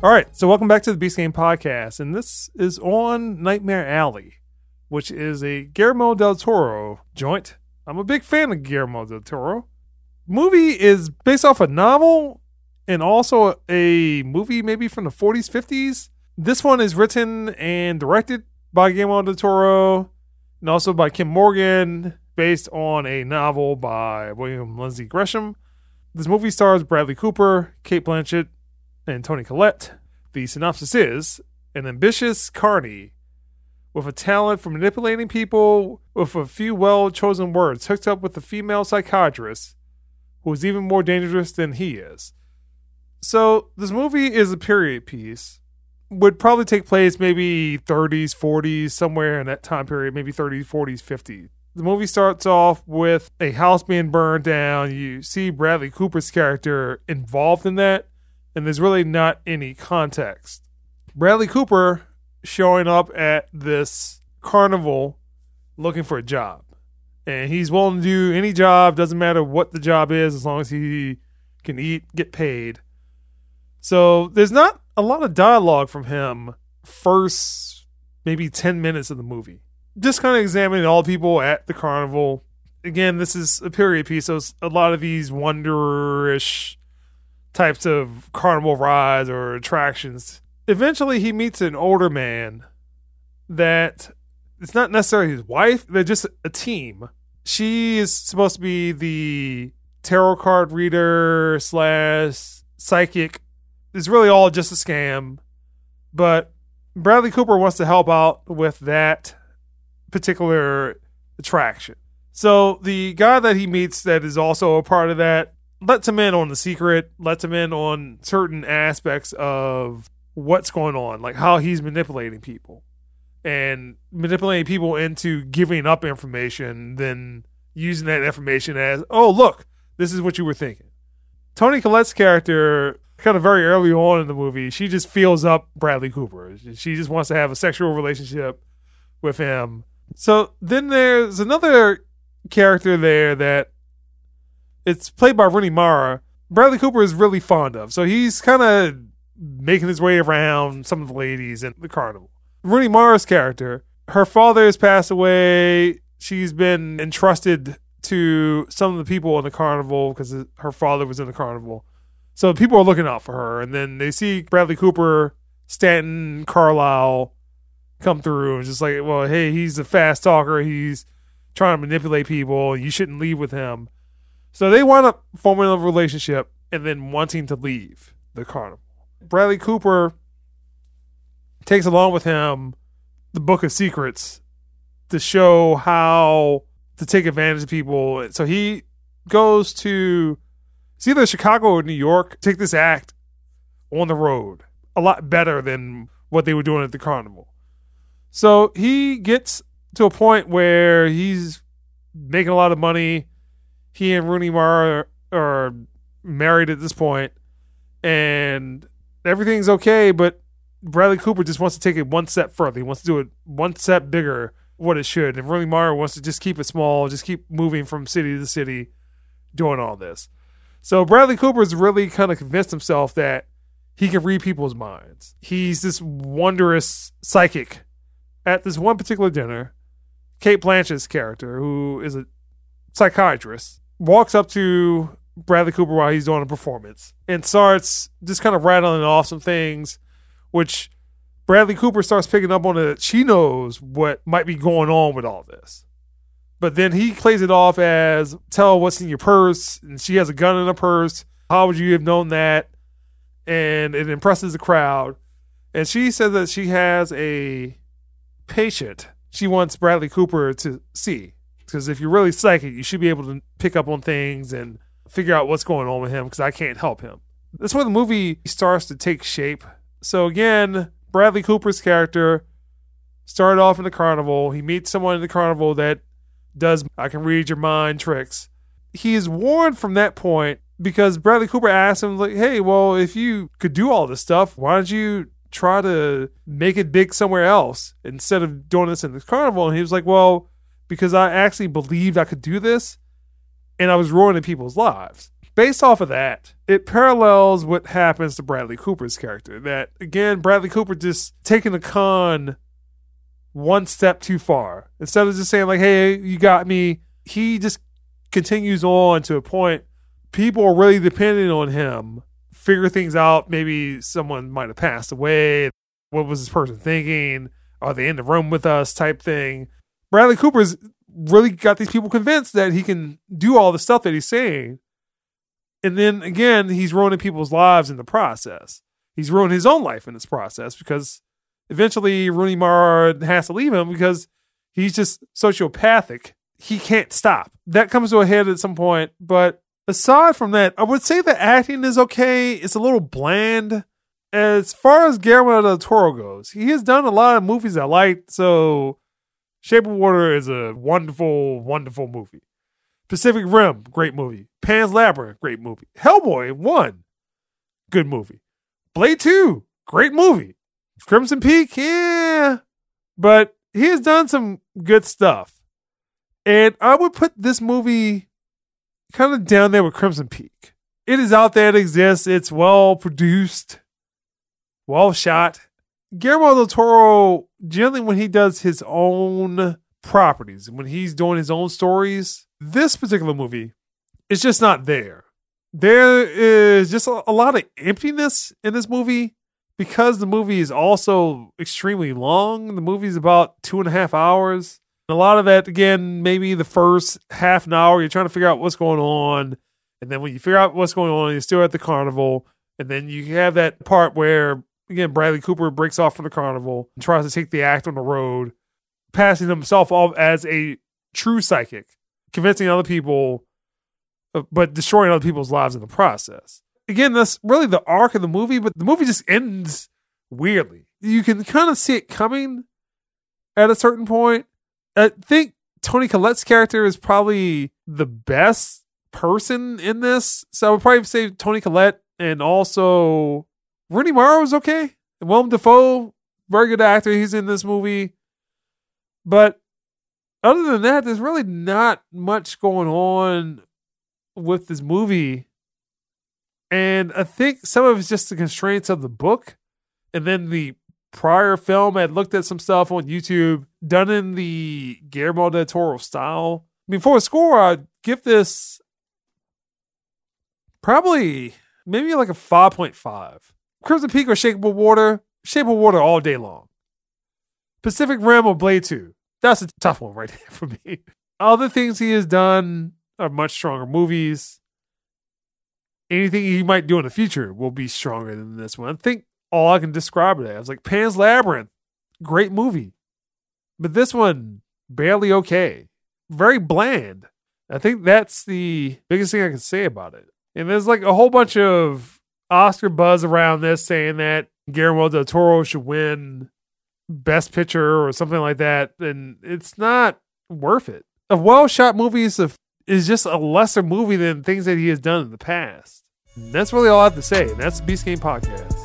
All right, so welcome back to the Beast Game Podcast, and this is on Nightmare Alley, which is a Guillermo del Toro joint. I'm a big fan of Guillermo del Toro. Movie is based off a novel and also a movie maybe from the 40s, 50s. This one is written and directed by Guillermo del Toro and also by Kim Morgan, based on a novel by William Lindsay Gresham. This movie stars Bradley Cooper, Cate Blanchett, and Toni Collette. The synopsis is an ambitious carny with a talent for manipulating people with a few well chosen words hooked up with a female psychiatrist who is even more dangerous than he is. So, this movie is a period piece. Would probably take place maybe 30s, 40s, somewhere in that time period, maybe 30s, 40s, 50s. The movie starts off with a house being burned down. You see Bradley Cooper's character involved in that and there's really not any context. Bradley Cooper showing up at this carnival looking for a job. And he's willing to do any job, doesn't matter what the job is, as long as he can eat, get paid. So there's not a lot of dialogue from him first maybe 10 minutes of the movie. Just kind of examining all the people at the carnival. Again, this is a period piece, so a lot of these wonderish types of carnival rides or attractions. Eventually, he meets an older man that it's not necessarily his wife, they're just a team. She is supposed to be the tarot card reader slash psychic. It's really all just a scam. But Bradley Cooper wants to help out with that particular attraction. So the guy that he meets that is also a part of that lets him in on the secret, lets him in on certain aspects of what's going on, like how he's manipulating people and manipulating people into giving up information, then using that information as, oh, look, this is what you were thinking. Toni Collette's character, kind of very early on in the movie, she just feels up Bradley Cooper. She just wants to have a sexual relationship with him. So then there's another character there that it's played by Rooney Mara. Bradley Cooper is really fond of. So he's kind of making his way around some of the ladies in the carnival. Rooney Mara's character, her father has passed away. She's been entrusted to some of the people in the carnival because her father was in the carnival. So people are looking out for her. And then they see Bradley Cooper, Stanton, Carlisle come through and just like, well, hey, he's a fast talker. He's trying to manipulate people. You shouldn't leave with him. So they wind up forming a relationship and then wanting to leave the carnival. Bradley Cooper takes along with him the Book of Secrets to show how to take advantage of people. So he goes to it's either Chicago or New York, take this act on the road. A lot better than what they were doing at the carnival. So he gets to a point where he's making a lot of money he and Rooney Mara are, married at this point, and everything's okay. But Bradley Cooper just wants to take it one step further. He wants to do it one step bigger, what it should. And Rooney Mara wants to just keep it small, just keep moving from city to city, doing all this. So Bradley Cooper's really kind of convinced himself that he can read people's minds. He's this wondrous psychic. At this one particular dinner, Cate Blanchett's character, who is a psychiatrist, walks up to Bradley Cooper while he's doing a performance and starts just kind of rattling off some things, which Bradley Cooper starts picking up on it. She knows what might be going on with all this. But then he plays it off as tell what's in your purse, and she has a gun in her purse. How would you have known that? And it impresses the crowd. And she says that she has a patient she wants Bradley Cooper to see. Because if you're really psychic, you should be able to pick up on things and figure out what's going on with him because I can't help him. That's where the movie starts to take shape. So again, Bradley Cooper's character started off in the carnival. He meets someone in the carnival that does I can read your mind tricks. He is warned from that point because Bradley Cooper asked him like, "Hey, well, if you could do all this stuff, why don't you try to make it big somewhere else instead of doing this in the carnival?" And he was like, "Well, because I actually believed I could do this and I was ruining people's lives. based off of that, it parallels what happens to Bradley Cooper's character. That again, Bradley Cooper just taking the con one step too far. Instead of just saying like, "Hey, you got me," he just continues on to a point. People are really depending on him. Figure things out. Maybe someone might have passed away. What was this person thinking? Are they in the room with us? Type thing. Bradley Cooper's really got these people convinced that he can do all the stuff that he's saying. And then again, he's ruining people's lives in the process. He's ruined his own life in this process because eventually Rooney Mara has to leave him because he's just sociopathic. He can't stop. That comes to a head at some point. But aside from that, I would say the acting is okay. It's a little bland. As far as Guillermo del Toro goes, he has done a lot of movies I like. So Shape of Water is a wonderful, wonderful movie. Pacific Rim, great movie. Pan's Labyrinth, great movie. Hellboy, one, good movie. Blade 2, great movie. Crimson Peak, yeah. But he has done some good stuff. And I would put this movie kind of down there with Crimson Peak. It is out there, it exists, it's well produced, well shot. Guillermo del Toro, generally, when he does his own properties, when he's doing his own stories, this particular movie is just not there. There is just a, a lot of emptiness in this movie because the movie is also extremely long. The movie is about two and a half hours. And a lot of that, again, maybe the first half an hour, you're trying to figure out what's going on. And then when you figure out what's going on, you're still at the carnival. And then you have that part where, again, Bradley Cooper breaks off from the carnival and tries to take the act on the road, passing himself off as a true psychic, convincing other people, uh, but destroying other people's lives in the process again, that's really the arc of the movie, but the movie just ends weirdly. You can kind of see it coming at a certain point. I think Toni Collette's character is probably the best person in this. So I would probably say Toni Collette and also Rooney Mara was okay. And Willem Dafoe, very good actor. He's in this movie. But other than that, there's really not much going on with this movie and I think some of it's just the constraints of the book. And then the prior film, I had looked at some stuff on YouTube done in the Guillermo del Toro style. I mean, for a score, I'd give this probably maybe like a 5.5. Crimson Peak or Shape of Water, Shape of Water all day long. Pacific Rim or Blade 2. That's a tough one right there for me. Other things he has done are much stronger movies anything he might do in the future will be stronger than this one. I think all I can describe it as like Pan's Labyrinth, great movie, but this one barely okay, very bland. I think that's the biggest thing I can say about it. And there's like a whole bunch of Oscar buzz around this saying that Guillermo del Toro should win Best Picture or something like that, and it's not worth it. A well shot movie is a is just a lesser movie than things that he has done in the past. That's really all I have to say. And that's the Beast Game Podcast.